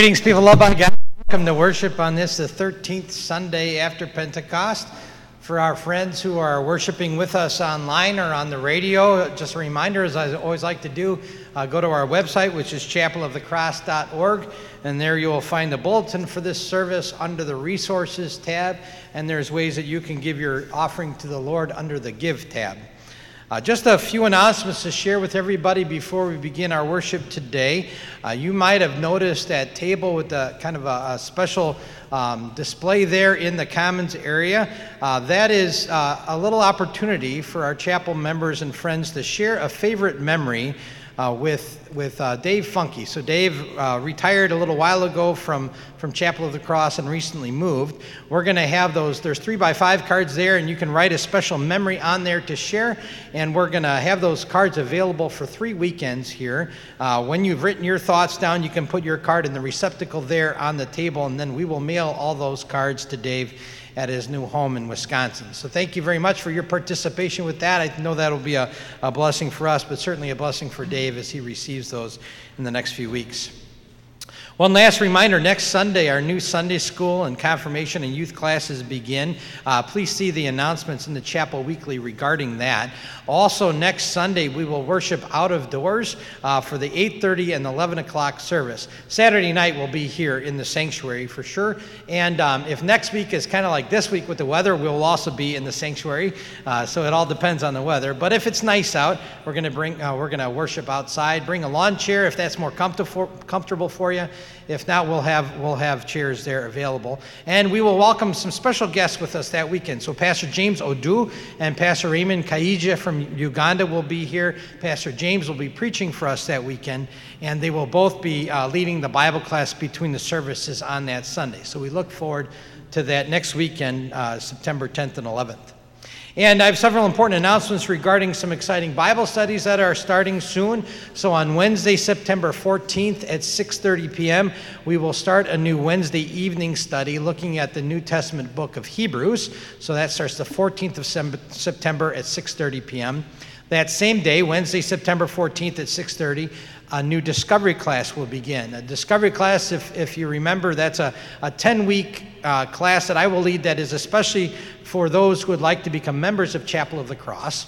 Greetings, people loved by God. Welcome to worship on this, the 13th Sunday after Pentecost. For our friends who are worshiping with us online or on the radio, just a reminder, as I always like to do, uh, go to our website, which is chapelofthecross.org, and there you will find the bulletin for this service under the resources tab, and there's ways that you can give your offering to the Lord under the give tab. Uh, just a few announcements to share with everybody before we begin our worship today. Uh, you might have noticed that table with the kind of a, a special um, display there in the Commons area. Uh, that is uh, a little opportunity for our chapel members and friends to share a favorite memory uh, with, with uh, Dave Funky. So, Dave uh, retired a little while ago from, from Chapel of the Cross and recently moved. We're going to have those, there's three by five cards there, and you can write a special memory on there to share. And we're going to have those cards available for three weekends here. Uh, when you've written your thoughts down, you can put your card in the receptacle there on the table, and then we will mail all those cards to Dave at his new home in Wisconsin. So thank you very much for your participation with that. I know that will be a, a blessing for us, but certainly a blessing for Dave as he receives those in the next few weeks. One last reminder next Sunday, our new Sunday school and confirmation and youth classes begin. Uh, please see the announcements in the Chapel Weekly regarding that. Also, next Sunday, we will worship out of doors uh, for the 8.30 and 11 o'clock service. Saturday night, we'll be here in the sanctuary for sure. And um, if next week is kind of like this week with the weather, we'll also be in the sanctuary. Uh, so it all depends on the weather. But if it's nice out, we're going to bring uh, we're going to worship outside. Bring a lawn chair if that's more comfortable comfortable for you. If not, we'll have, we'll have chairs there available. And we will welcome some special guests with us that weekend. So Pastor James Odu and Pastor Raymond Kaija from Uganda will be here. Pastor James will be preaching for us that weekend, and they will both be uh, leading the Bible class between the services on that Sunday. So we look forward to that next weekend, uh, September 10th and 11th. And I have several important announcements regarding some exciting Bible studies that are starting soon. So on Wednesday, September 14th at 6:30 p.m., we will start a new Wednesday evening study looking at the New Testament book of Hebrews. So that starts the 14th of September at 6:30 p.m. That same day, Wednesday, September 14th at 6:30, a new discovery class will begin. A discovery class, if, if you remember, that's a, a 10 week uh, class that I will lead that is especially for those who would like to become members of Chapel of the Cross,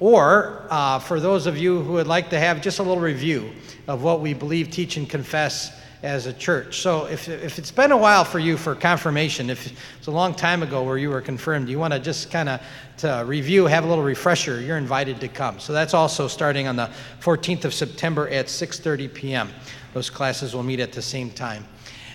or uh, for those of you who would like to have just a little review of what we believe, teach, and confess as a church. So if, if it's been a while for you for confirmation, if it's a long time ago where you were confirmed, you want to just kind of to review, have a little refresher, you're invited to come. So that's also starting on the 14th of September at 6:30 p.m. Those classes will meet at the same time.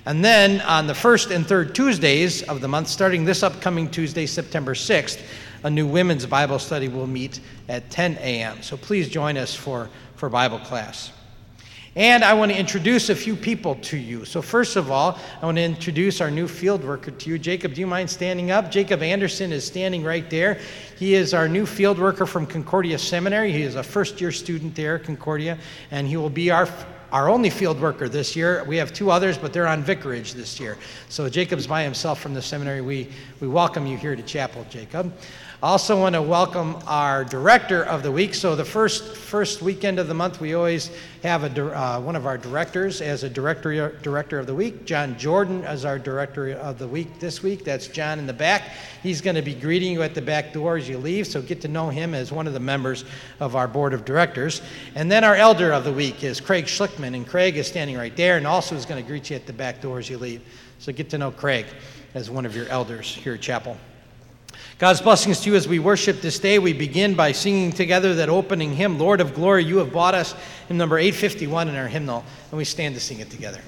And then on the first and third Tuesdays of the month, starting this upcoming Tuesday, September 6th, a new women's Bible study will meet at 10 a.m. So please join us for, for Bible class. And I want to introduce a few people to you. So, first of all, I want to introduce our new field worker to you. Jacob, do you mind standing up? Jacob Anderson is standing right there. He is our new field worker from Concordia Seminary. He is a first year student there, Concordia, and he will be our our only field worker this year. We have two others, but they're on vicarage this year. So Jacob's by himself from the seminary. We, we welcome you here to chapel, Jacob. I also want to welcome our director of the week. So the first first weekend of the month, we always have a, uh, one of our directors as a director director of the week. John Jordan as our director of the week this week. That's John in the back. He's going to be greeting you at the back door as you leave. So get to know him as one of the members of our board of directors. And then our elder of the week is Craig Schlickman, and Craig is standing right there, and also is going to greet you at the back door as you leave. So get to know Craig as one of your elders here at Chapel. God's blessings to you as we worship this day. We begin by singing together that opening hymn, Lord of Glory, you have bought us, in number 851 in our hymnal, and we stand to sing it together.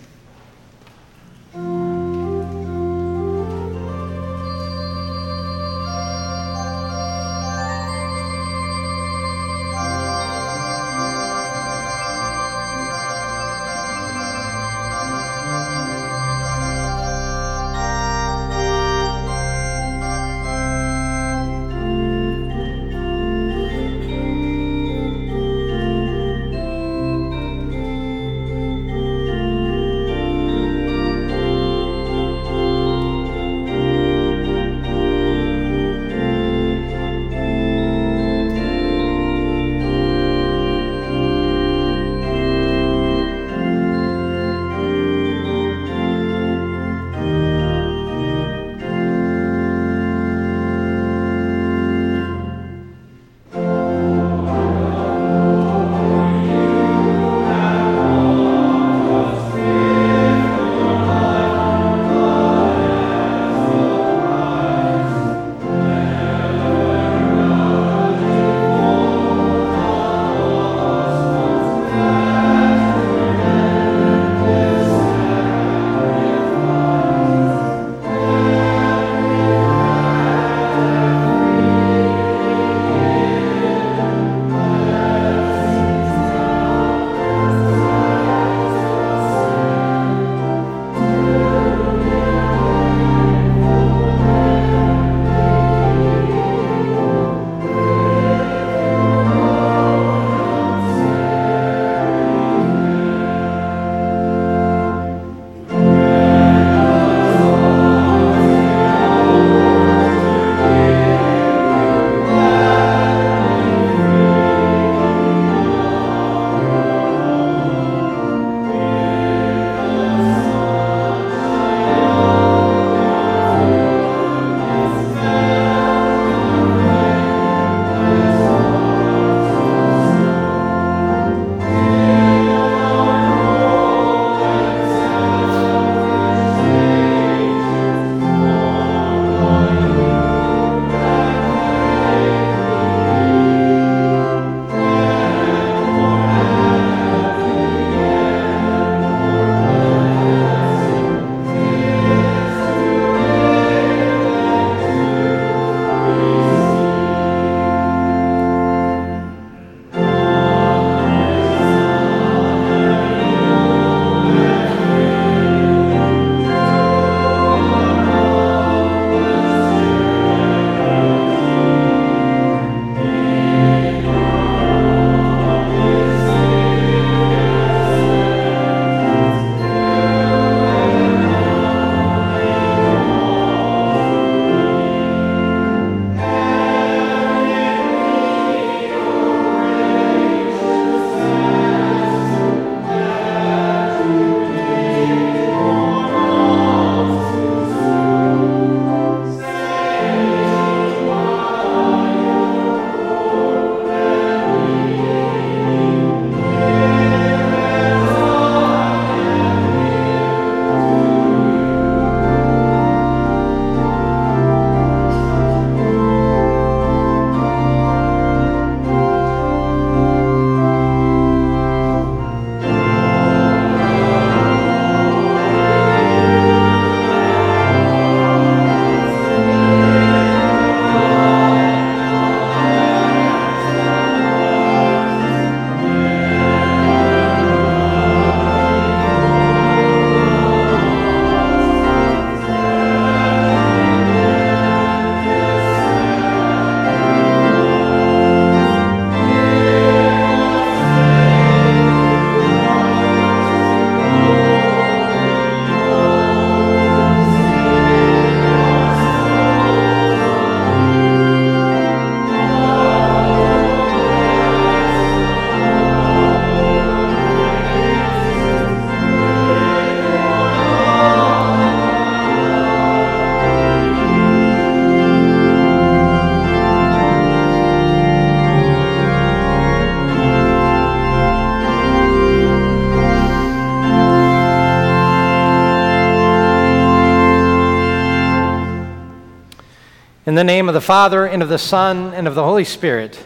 In the name of the Father, and of the Son, and of the Holy Spirit.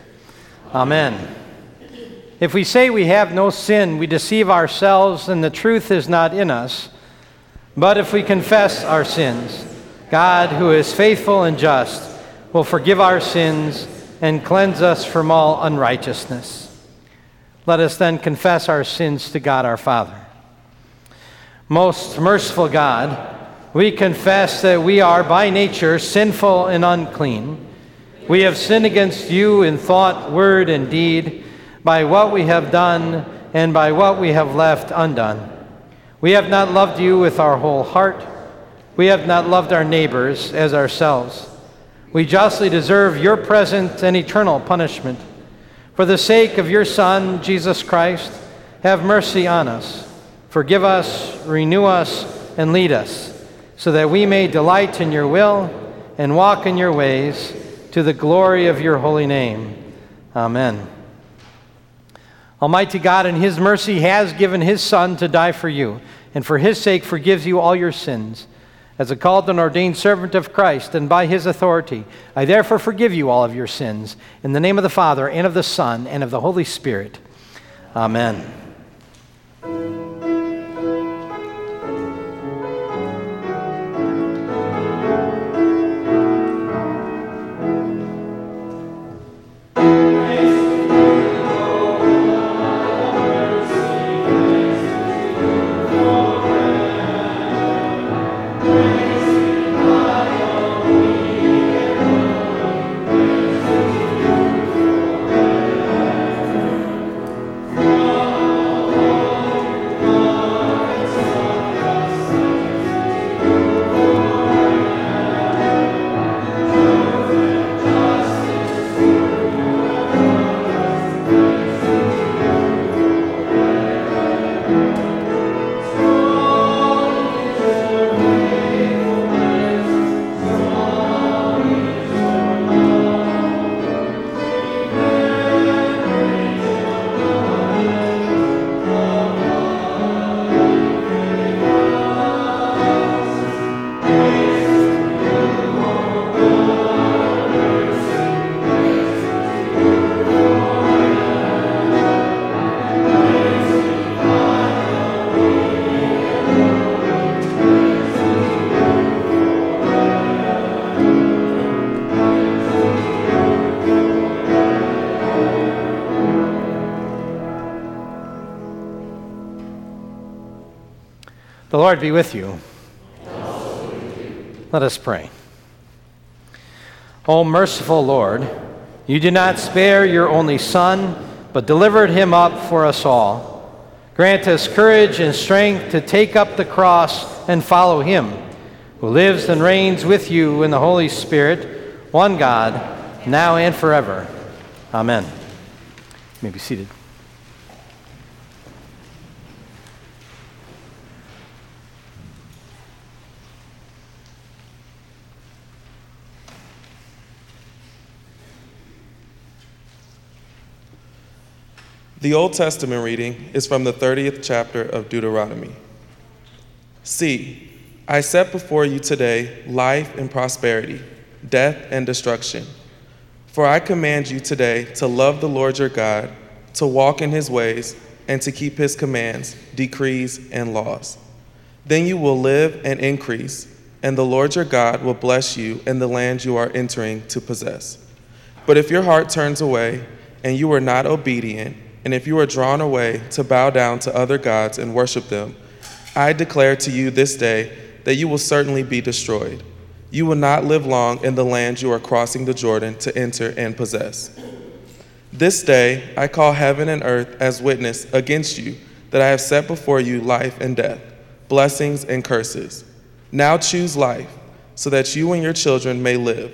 Amen. If we say we have no sin, we deceive ourselves, and the truth is not in us. But if we confess our sins, God, who is faithful and just, will forgive our sins and cleanse us from all unrighteousness. Let us then confess our sins to God our Father. Most merciful God, we confess that we are by nature sinful and unclean. We have sinned against you in thought, word, and deed, by what we have done and by what we have left undone. We have not loved you with our whole heart. We have not loved our neighbors as ourselves. We justly deserve your present and eternal punishment. For the sake of your Son, Jesus Christ, have mercy on us. Forgive us, renew us, and lead us so that we may delight in your will and walk in your ways to the glory of your holy name. Amen. Almighty God, in his mercy, has given his Son to die for you, and for his sake forgives you all your sins. As a called and ordained servant of Christ, and by his authority, I therefore forgive you all of your sins. In the name of the Father, and of the Son, and of the Holy Spirit. Amen. Lord be with you. Let us pray. O merciful Lord, you did not spare your only Son, but delivered him up for us all. Grant us courage and strength to take up the cross and follow him, who lives and reigns with you in the Holy Spirit, one God, now and forever. Amen. You may be seated. The Old Testament reading is from the 30th chapter of Deuteronomy. See, I set before you today life and prosperity, death and destruction. For I command you today to love the Lord your God, to walk in his ways, and to keep his commands, decrees, and laws. Then you will live and increase, and the Lord your God will bless you in the land you are entering to possess. But if your heart turns away, and you are not obedient, and if you are drawn away to bow down to other gods and worship them, I declare to you this day that you will certainly be destroyed. You will not live long in the land you are crossing the Jordan to enter and possess. This day I call heaven and earth as witness against you that I have set before you life and death, blessings and curses. Now choose life, so that you and your children may live,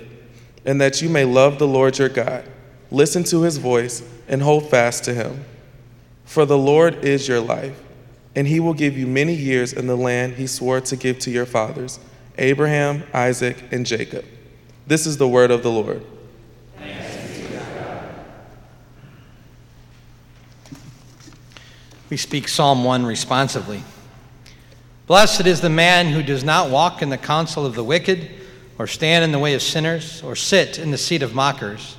and that you may love the Lord your God Listen to his voice and hold fast to him. For the Lord is your life, and he will give you many years in the land he swore to give to your fathers, Abraham, Isaac, and Jacob. This is the word of the Lord. We speak Psalm 1 responsively. Blessed is the man who does not walk in the counsel of the wicked or stand in the way of sinners, or sit in the seat of mockers.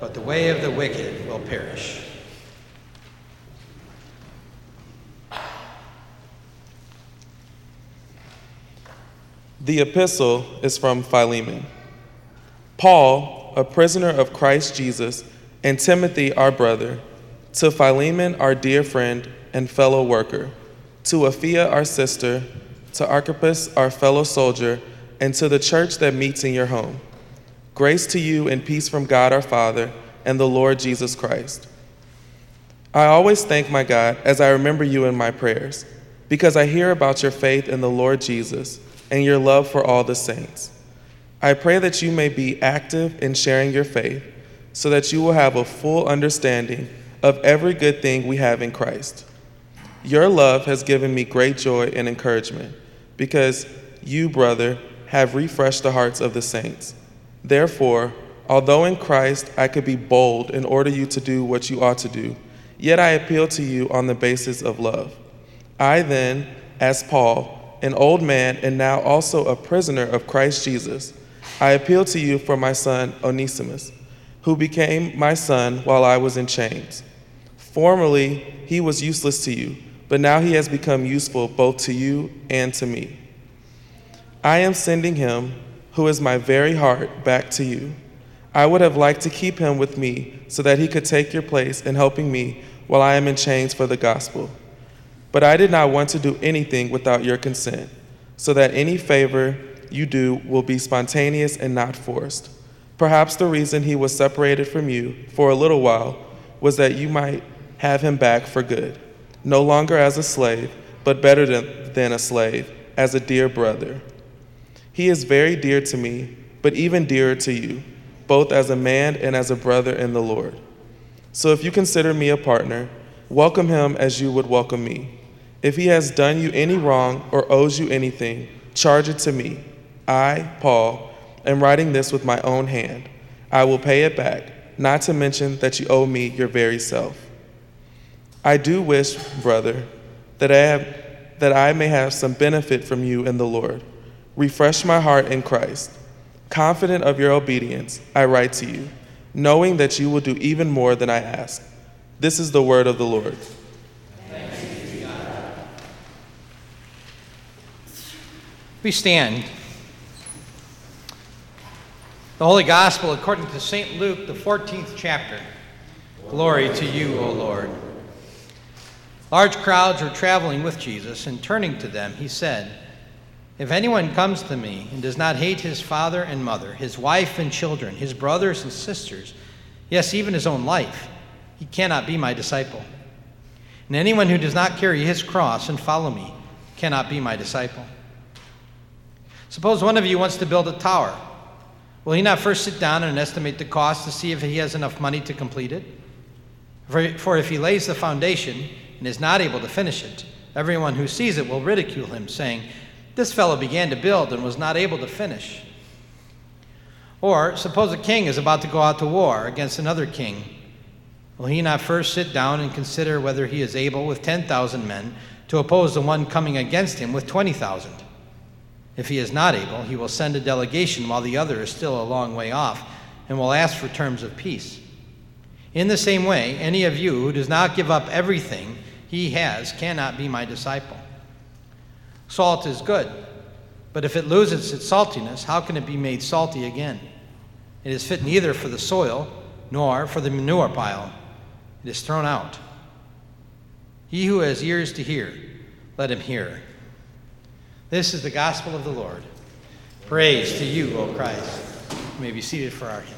but the way of the wicked will perish. The epistle is from Philemon. Paul, a prisoner of Christ Jesus, and Timothy, our brother, to Philemon, our dear friend and fellow worker, to Apphia, our sister, to Archippus, our fellow soldier, and to the church that meets in your home. Grace to you and peace from God our Father and the Lord Jesus Christ. I always thank my God as I remember you in my prayers, because I hear about your faith in the Lord Jesus and your love for all the saints. I pray that you may be active in sharing your faith, so that you will have a full understanding of every good thing we have in Christ. Your love has given me great joy and encouragement, because you, brother, have refreshed the hearts of the saints. Therefore, although in Christ I could be bold and order you to do what you ought to do, yet I appeal to you on the basis of love. I then, as Paul, an old man and now also a prisoner of Christ Jesus, I appeal to you for my son Onesimus, who became my son while I was in chains. Formerly, he was useless to you, but now he has become useful both to you and to me. I am sending him, who is my very heart, back to you. I would have liked to keep him with me so that he could take your place in helping me while I am in chains for the gospel. But I did not want to do anything without your consent, so that any favor you do will be spontaneous and not forced. Perhaps the reason he was separated from you for a little while was that you might have him back for good, no longer as a slave, but better than, than a slave, as a dear brother. He is very dear to me, but even dearer to you, both as a man and as a brother in the Lord. So if you consider me a partner, welcome him as you would welcome me. If he has done you any wrong or owes you anything, charge it to me. I, Paul, am writing this with my own hand. I will pay it back, not to mention that you owe me your very self. I do wish, brother, that I, have, that I may have some benefit from you in the Lord. Refresh my heart in Christ. Confident of your obedience, I write to you, knowing that you will do even more than I ask. This is the word of the Lord. We stand. The Holy Gospel according to St. Luke, the 14th chapter. Glory to you, O Lord. Large crowds were traveling with Jesus, and turning to them, he said, If anyone comes to me and does not hate his father and mother, his wife and children, his brothers and sisters, yes, even his own life, he cannot be my disciple. And anyone who does not carry his cross and follow me cannot be my disciple. Suppose one of you wants to build a tower. Will he not first sit down and estimate the cost to see if he has enough money to complete it? For if he lays the foundation and is not able to finish it, everyone who sees it will ridicule him, saying, This fellow began to build and was not able to finish. Or suppose a king is about to go out to war against another king. Will he not first sit down and consider whether he is able, with 10,000 men, to oppose the one coming against him with 20,000? If he is not able, he will send a delegation while the other is still a long way off and will ask for terms of peace. In the same way, any of you who does not give up everything he has cannot be my disciple. Salt is good, but if it loses its saltiness, how can it be made salty again? It is fit neither for the soil nor for the manure pile. It is thrown out. He who has ears to hear, let him hear. This is the gospel of the Lord. Praise to you, O Christ. You may be seated for our hymn.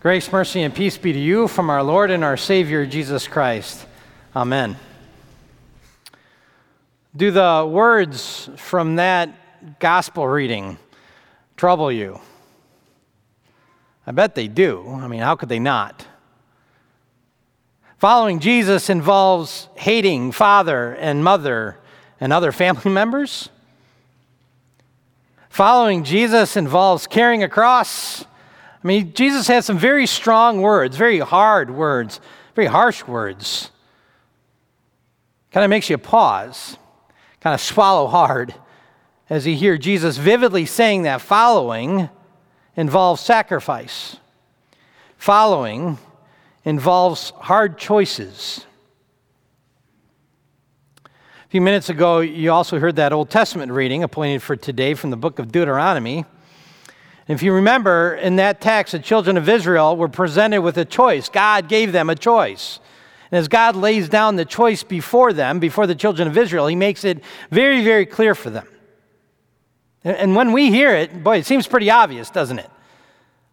Grace, mercy, and peace be to you from our Lord and our Savior, Jesus Christ. Amen. Do the words from that gospel reading trouble you? I bet they do. I mean, how could they not? Following Jesus involves hating father and mother and other family members. Following Jesus involves carrying a cross I mean, Jesus had some very strong words, very hard words, very harsh words. Kind of makes you pause, kind of swallow hard as you hear Jesus vividly saying that following involves sacrifice. Following involves hard choices. A few minutes ago, you also heard that Old Testament reading appointed for today from the book of Deuteronomy. If you remember, in that text, the children of Israel were presented with a choice. God gave them a choice. And as God lays down the choice before them, before the children of Israel, He makes it very, very clear for them. And when we hear it, boy, it seems pretty obvious, doesn't it?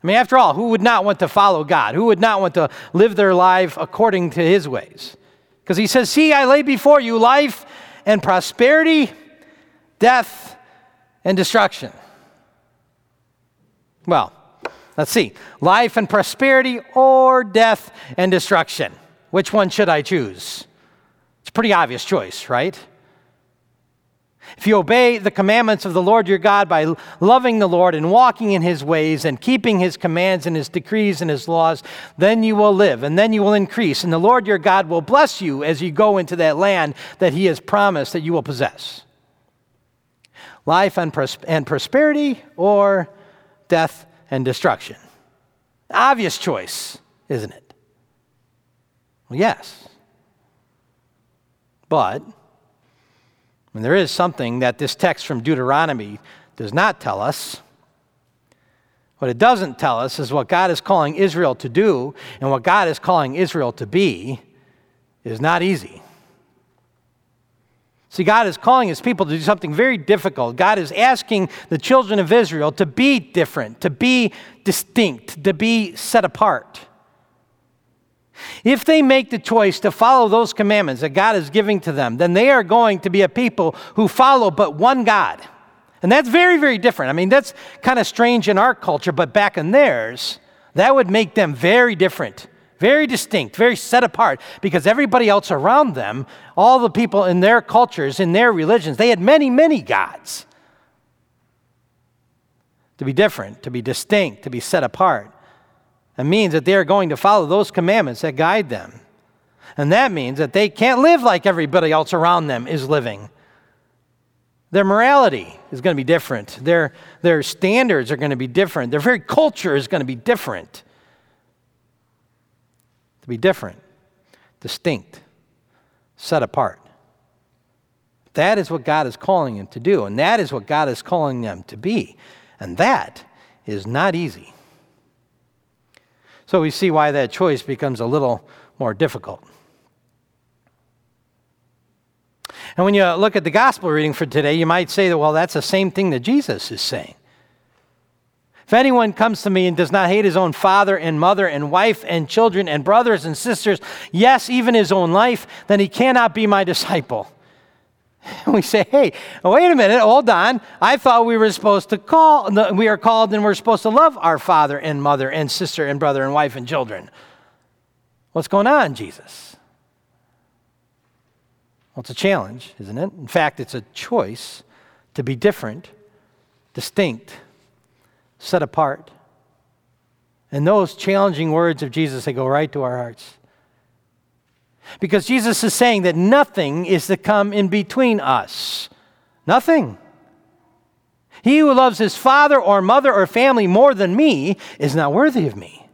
I mean, after all, who would not want to follow God? Who would not want to live their life according to His ways? Because He says, See, I lay before you life and prosperity, death and destruction. Well, let's see life and prosperity or death and destruction. Which one should I choose? It's a pretty obvious choice, right? If you obey the commandments of the Lord your God by loving the Lord and walking in his ways and keeping his commands and his decrees and his laws, then you will live and then you will increase. And the Lord your God will bless you as you go into that land that he has promised that you will possess. Life and, pros- and prosperity or death, and destruction. Obvious choice, isn't it? Well, yes. But there is something that this text from Deuteronomy does not tell us. What it doesn't tell us is what God is calling Israel to do and what God is calling Israel to be is not easy. See, God is calling his people to do something very difficult. God is asking the children of Israel to be different, to be distinct, to be set apart. If they make the choice to follow those commandments that God is giving to them, then they are going to be a people who follow but one God. And that's very, very different. I mean, that's kind of strange in our culture, but back in theirs, that would make them very different. Very distinct, very set apart, because everybody else around them, all the people in their cultures, in their religions, they had many, many gods. To be different, to be distinct, to be set apart. It means that they are going to follow those commandments that guide them. And that means that they can't live like everybody else around them is living. Their morality is going to be different. Their, their standards are going to be different. Their very culture is going to be different to be different, distinct, set apart. That is what God is calling them to do, and that is what God is calling them to be. And that is not easy. So we see why that choice becomes a little more difficult. And when you look at the gospel reading for today, you might say that, well, that's the same thing that Jesus is saying. If anyone comes to me and does not hate his own father and mother and wife and children and brothers and sisters, yes, even his own life, then he cannot be my disciple. We say, hey, wait a minute, hold on. I thought we were supposed to call, we are called and we're supposed to love our father and mother and sister and brother and wife and children. What's going on, Jesus? Well, it's a challenge, isn't it? In fact, it's a choice to be different, distinct, set apart. And those challenging words of Jesus, they go right to our hearts. Because Jesus is saying that nothing is to come in between us. Nothing. He who loves his father or mother or family more than me is not worthy of me.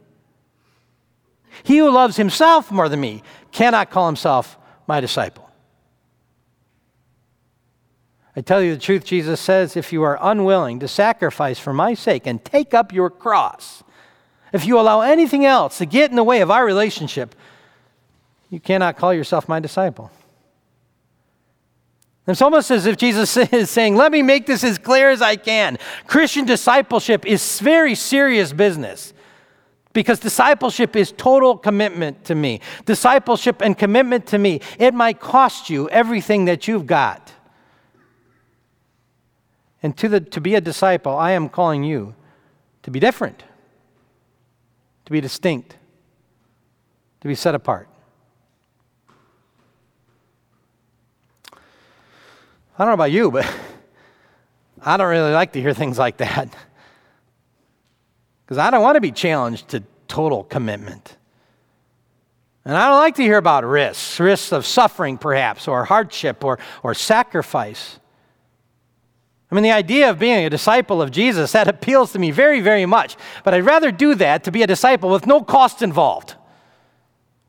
He who loves himself more than me cannot call himself my disciple. I tell you the truth, Jesus says, if you are unwilling to sacrifice for my sake and take up your cross, if you allow anything else to get in the way of our relationship, you cannot call yourself my disciple. It's almost as if Jesus is saying, Let me make this as clear as I can. Christian discipleship is very serious business. Because discipleship is total commitment to me. Discipleship and commitment to me, it might cost you everything that you've got. And to, the, to be a disciple, I am calling you to be different, to be distinct, to be set apart. I don't know about you, but I don't really like to hear things like that. Because I don't want to be challenged to total commitment. And I don't like to hear about risks, risks of suffering perhaps, or hardship, or, or sacrifice. I mean, the idea of being a disciple of Jesus, that appeals to me very, very much. But I'd rather do that to be a disciple with no cost involved.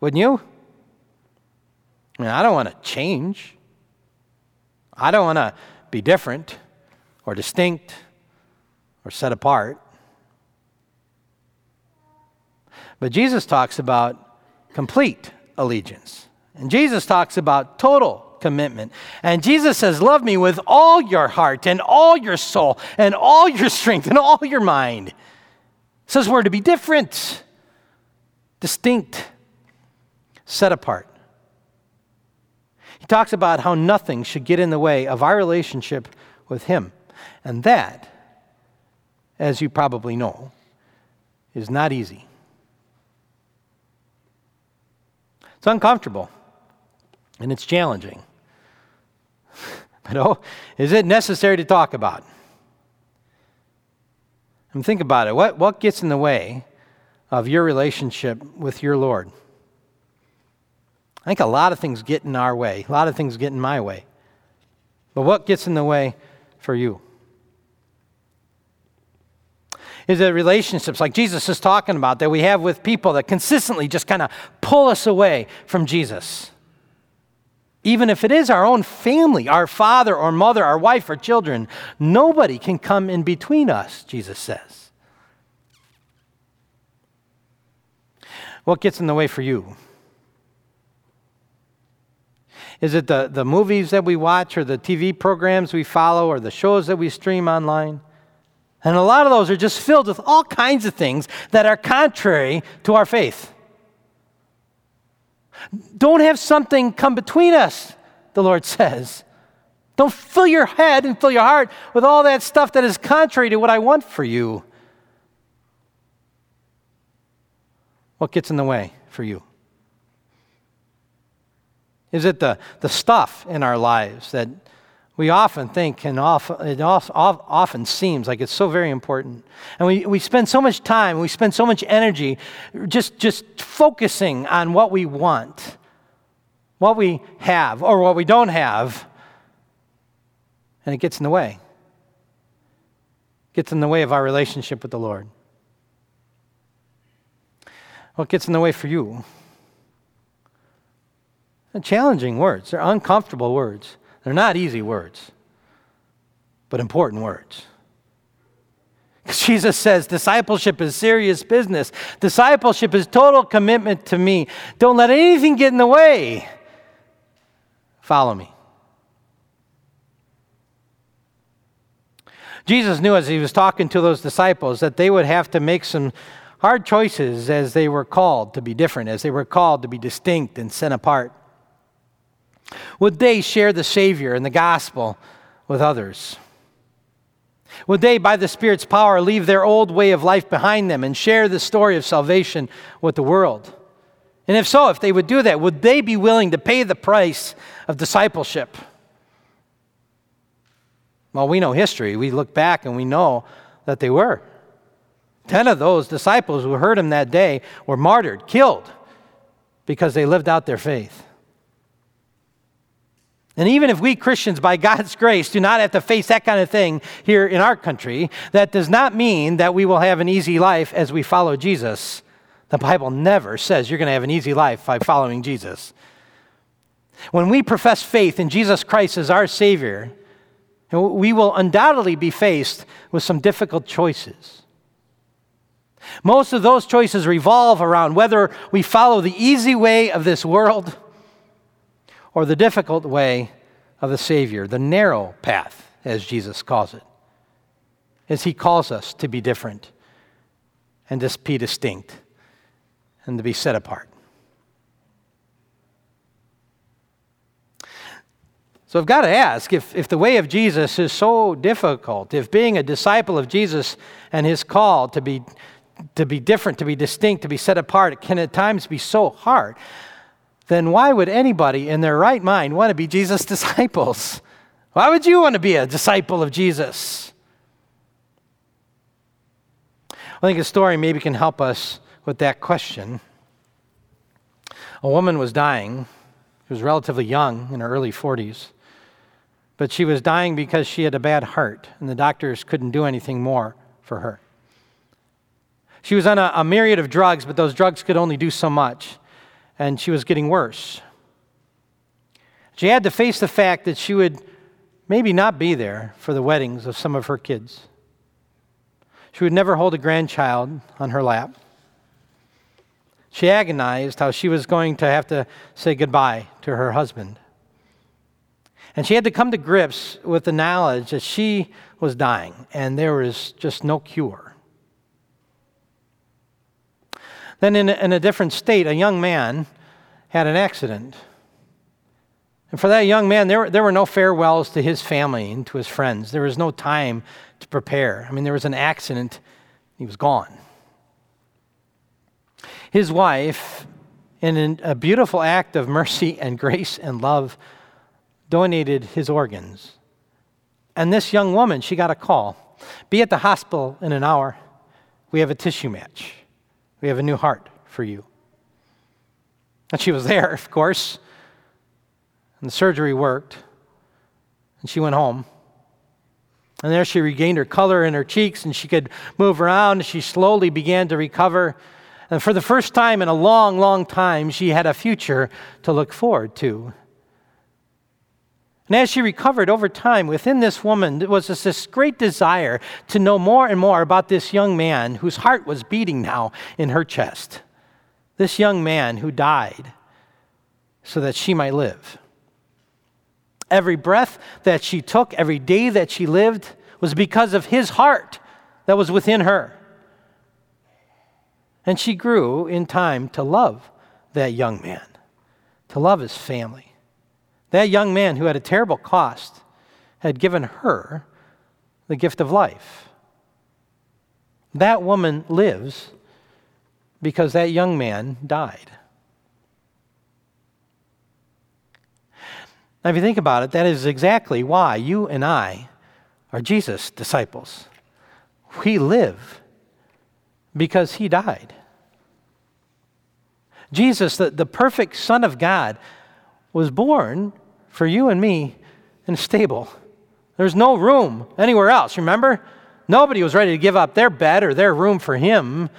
Wouldn't you? I mean, I don't want to change. I don't want to be different or distinct or set apart. But Jesus talks about complete allegiance. And Jesus talks about total commitment. And Jesus says, Love me with all your heart and all your soul and all your strength and all your mind. says we're to be different, distinct, set apart. He talks about how nothing should get in the way of our relationship with Him. And that, as you probably know, is not easy. It's uncomfortable and it's challenging. but oh, is it necessary to talk about? And think about it. What, what gets in the way of your relationship with your Lord? I think a lot of things get in our way, a lot of things get in my way. But what gets in the way for you? Is it relationships like Jesus is talking about that we have with people that consistently just kind of pull us away from Jesus? Even if it is our own family, our father or mother, our wife or children, nobody can come in between us, Jesus says. What gets in the way for you? Is it the, the movies that we watch or the TV programs we follow or the shows that we stream online? And a lot of those are just filled with all kinds of things that are contrary to our faith. Don't have something come between us, the Lord says. Don't fill your head and fill your heart with all that stuff that is contrary to what I want for you. What gets in the way for you? Is it the, the stuff in our lives that we often think and often, it often seems like it's so very important. And we, we spend so much time, we spend so much energy just, just focusing on what we want, what we have, or what we don't have. And it gets in the way. Gets in the way of our relationship with the Lord. What gets in the way for you? They're challenging words, they're uncomfortable words. They're not easy words, but important words. Jesus says discipleship is serious business. Discipleship is total commitment to me. Don't let anything get in the way. Follow me. Jesus knew as he was talking to those disciples that they would have to make some hard choices as they were called to be different, as they were called to be distinct and sent apart. Would they share the Savior and the gospel with others? Would they, by the Spirit's power, leave their old way of life behind them and share the story of salvation with the world? And if so, if they would do that, would they be willing to pay the price of discipleship? Well, we know history. We look back and we know that they were. Ten of those disciples who heard him that day were martyred, killed, because they lived out their faith. And even if we Christians, by God's grace, do not have to face that kind of thing here in our country, that does not mean that we will have an easy life as we follow Jesus. The Bible never says you're going to have an easy life by following Jesus. When we profess faith in Jesus Christ as our Savior, we will undoubtedly be faced with some difficult choices. Most of those choices revolve around whether we follow the easy way of this world or the difficult way of the Savior, the narrow path, as Jesus calls it, as He calls us to be different and to be distinct and to be set apart. So I've got to ask if, if the way of Jesus is so difficult, if being a disciple of Jesus and his call to be, to be different, to be distinct, to be set apart, can at times be so hard, then why would anybody in their right mind want to be Jesus' disciples? Why would you want to be a disciple of Jesus? I think a story maybe can help us with that question. A woman was dying. She was relatively young, in her early 40s. But she was dying because she had a bad heart, and the doctors couldn't do anything more for her. She was on a, a myriad of drugs, but those drugs could only do so much, and she was getting worse. She had to face the fact that she would maybe not be there for the weddings of some of her kids. She would never hold a grandchild on her lap. She agonized how she was going to have to say goodbye to her husband. And she had to come to grips with the knowledge that she was dying and there was just no cure. Then, in a, in a different state, a young man had an accident. And for that young man, there, were, there were no farewells to his family and to his friends. There was no time to prepare. I mean, there was an accident, he was gone. His wife, in a beautiful act of mercy and grace and love, donated his organs. And this young woman, she got a call Be at the hospital in an hour. We have a tissue match. We have a new heart for you. And she was there, of course. And the surgery worked. And she went home. And there she regained her color in her cheeks and she could move around. She slowly began to recover. And for the first time in a long, long time, she had a future to look forward to. And as she recovered over time, within this woman was this, this great desire to know more and more about this young man whose heart was beating now in her chest. This young man who died so that she might live. Every breath that she took, every day that she lived, was because of his heart that was within her. And she grew in time to love that young man, to love his family. That young man who had a terrible cost had given her the gift of life. That woman lives because that young man died. Now, if you think about it, that is exactly why you and I are Jesus' disciples. We live because he died. Jesus, the, the perfect Son of God, was born for you and me in a stable. There's no room anywhere else, remember? Nobody was ready to give up their bed or their room for him.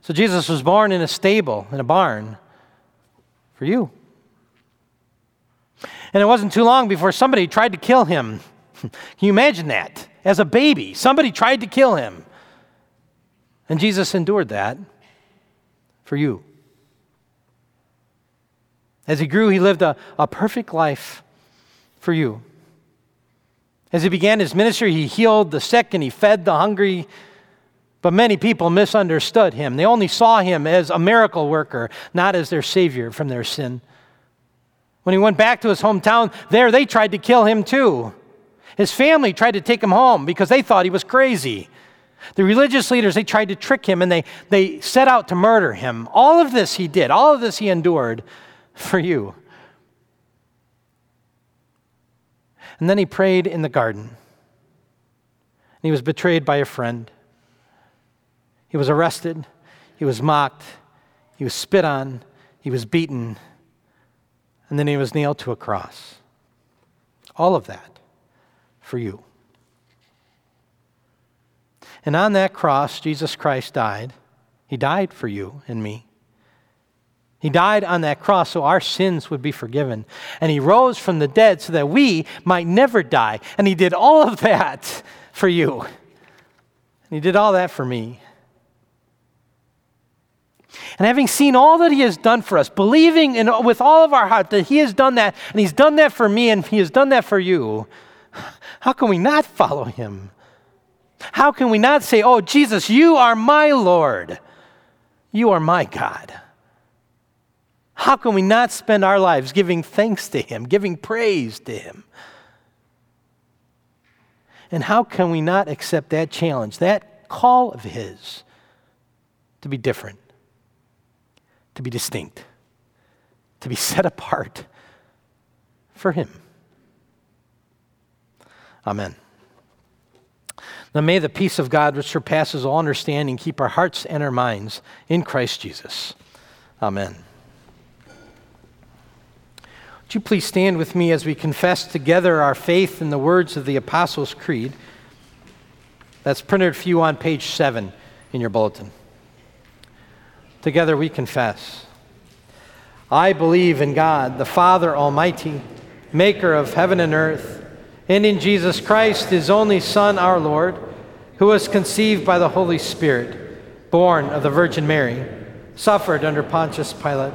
So Jesus was born in a stable, in a barn, for you. And it wasn't too long before somebody tried to kill him. Can you imagine that? As a baby, somebody tried to kill him. And Jesus endured that for you. As he grew, he lived a, a perfect life for you. As he began his ministry, he healed the sick and he fed the hungry. But many people misunderstood him. They only saw him as a miracle worker, not as their savior from their sin. When he went back to his hometown, there they tried to kill him too. His family tried to take him home because they thought he was crazy. The religious leaders, they tried to trick him and they, they set out to murder him. All of this he did, all of this he endured for you. And then he prayed in the garden. And he was betrayed by a friend. He was arrested. He was mocked. He was spit on. He was beaten. And then he was nailed to a cross. All of that for you. And on that cross, Jesus Christ died. He died for you and me. He died on that cross so our sins would be forgiven. And he rose from the dead so that we might never die. And he did all of that for you. And he did all that for me. And having seen all that he has done for us, believing in, with all of our heart that he has done that, and he's done that for me, and he has done that for you, how can we not follow him? How can we not say, Oh, Jesus, you are my Lord, you are my God? How can we not spend our lives giving thanks to Him, giving praise to Him? And how can we not accept that challenge, that call of His to be different, to be distinct, to be set apart for Him? Amen. Now may the peace of God, which surpasses all understanding, keep our hearts and our minds in Christ Jesus. Amen. Would you please stand with me as we confess together our faith in the words of the Apostles' Creed? That's printed for you on page 7 in your bulletin. Together we confess. I believe in God, the Father Almighty, maker of heaven and earth and in Jesus Christ, his only Son, our Lord, who was conceived by the Holy Spirit, born of the Virgin Mary, suffered under Pontius Pilate,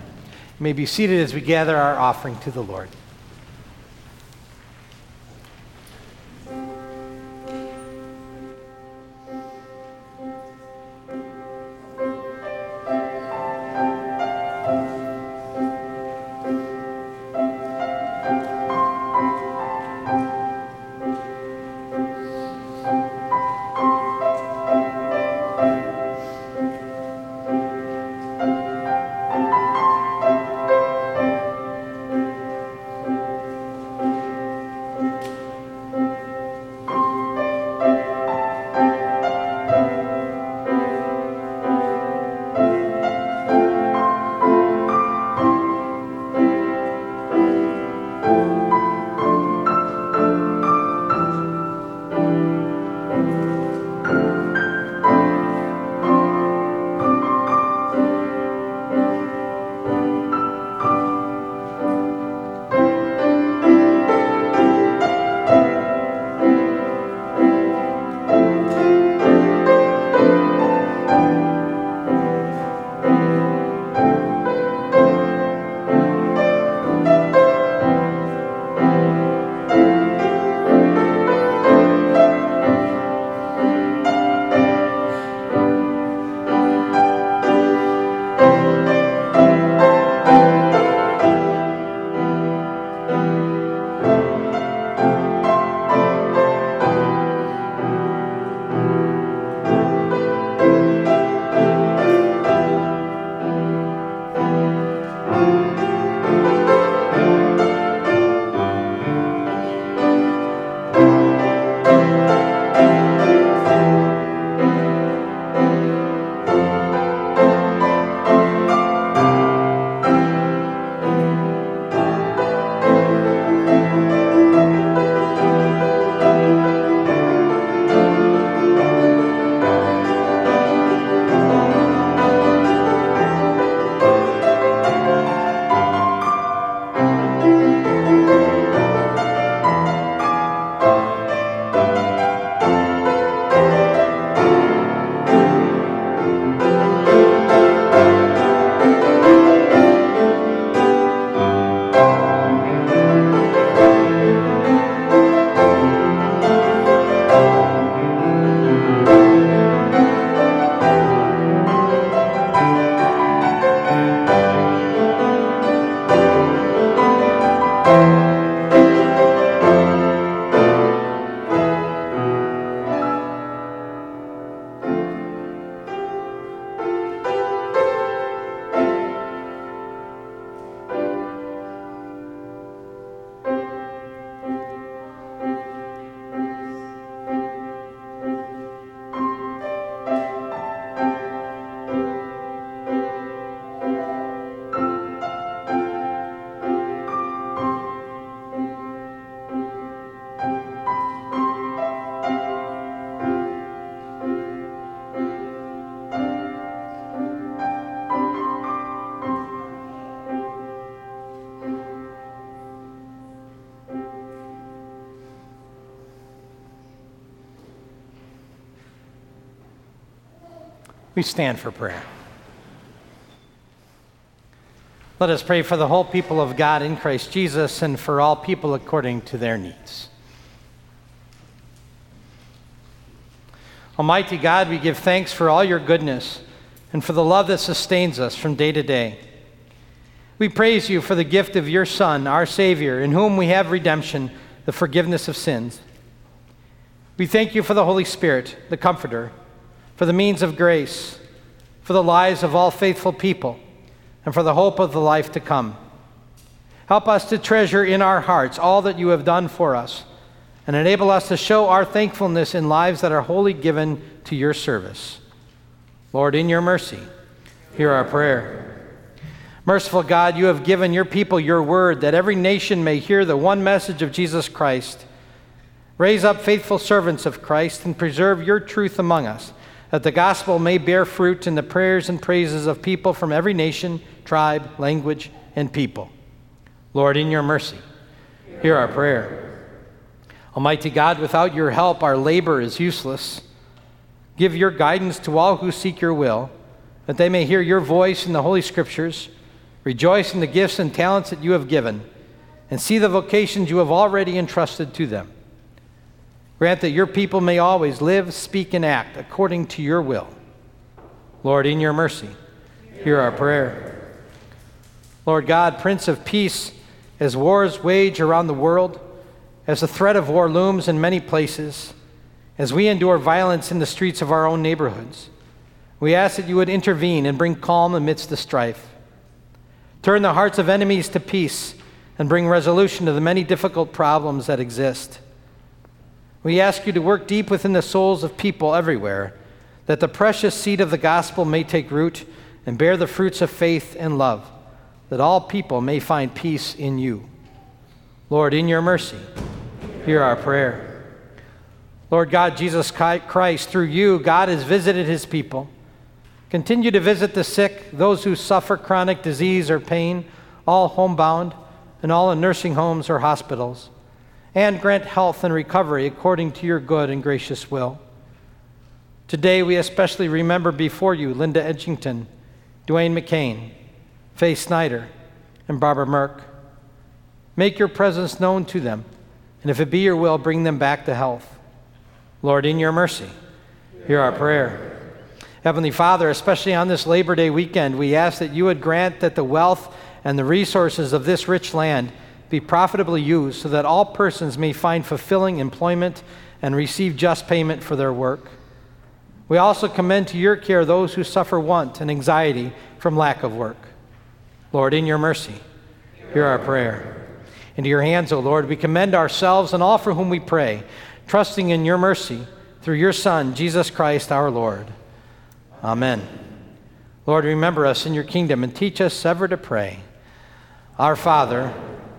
May be seated as we gather our offering to the Lord. We stand for prayer. Let us pray for the whole people of God in Christ Jesus and for all people according to their needs. Almighty God, we give thanks for all your goodness and for the love that sustains us from day to day. We praise you for the gift of your Son, our Savior, in whom we have redemption, the forgiveness of sins. We thank you for the Holy Spirit, the Comforter, for the means of grace, for the lives of all faithful people, and for the hope of the life to come. Help us to treasure in our hearts all that you have done for us, and enable us to show our thankfulness in lives that are wholly given to your service. Lord, in your mercy, hear our prayer. Merciful God, you have given your people your word that every nation may hear the one message of Jesus Christ. Raise up faithful servants of Christ and preserve your truth among us, that the gospel may bear fruit in the prayers and praises of people from every nation, tribe, language, and people. Lord, in your mercy, hear our prayer. Almighty God, without your help, our labor is useless. Give your guidance to all who seek your will, that they may hear your voice in the Holy Scriptures Rejoice in the gifts and talents that you have given, and see the vocations you have already entrusted to them. Grant that your people may always live, speak, and act according to your will. Lord, in your mercy, hear our prayer. Lord God, Prince of Peace, as wars wage around the world, as the threat of war looms in many places, as we endure violence in the streets of our own neighborhoods, we ask that you would intervene and bring calm amidst the strife. Turn the hearts of enemies to peace and bring resolution to the many difficult problems that exist. We ask you to work deep within the souls of people everywhere, that the precious seed of the gospel may take root and bear the fruits of faith and love, that all people may find peace in you. Lord, in your mercy, hear our prayer. Lord God, Jesus Christ, through you, God has visited his people. Continue to visit the sick, those who suffer chronic disease or pain, all homebound, and all in nursing homes or hospitals. And grant health and recovery according to your good and gracious will. Today, we especially remember before you Linda Edgington, Dwayne McCain, Faye Snyder, and Barbara Merck. Make your presence known to them, and if it be your will, bring them back to health. Lord, in your mercy, hear our prayer. Heavenly Father, especially on this Labor Day weekend, we ask that you would grant that the wealth and the resources of this rich land be profitably used so that all persons may find fulfilling employment and receive just payment for their work. We also commend to your care those who suffer want and anxiety from lack of work. Lord, in your mercy, hear our prayer. Into your hands, O Lord, we commend ourselves and all for whom we pray, trusting in your mercy through your Son, Jesus Christ our Lord. Amen. Lord, remember us in your kingdom and teach us ever to pray. Our Father,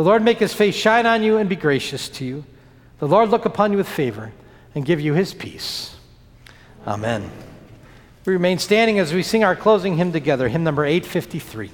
The Lord make his face shine on you and be gracious to you. The Lord look upon you with favor and give you his peace. Amen. We remain standing as we sing our closing hymn together, hymn number 853.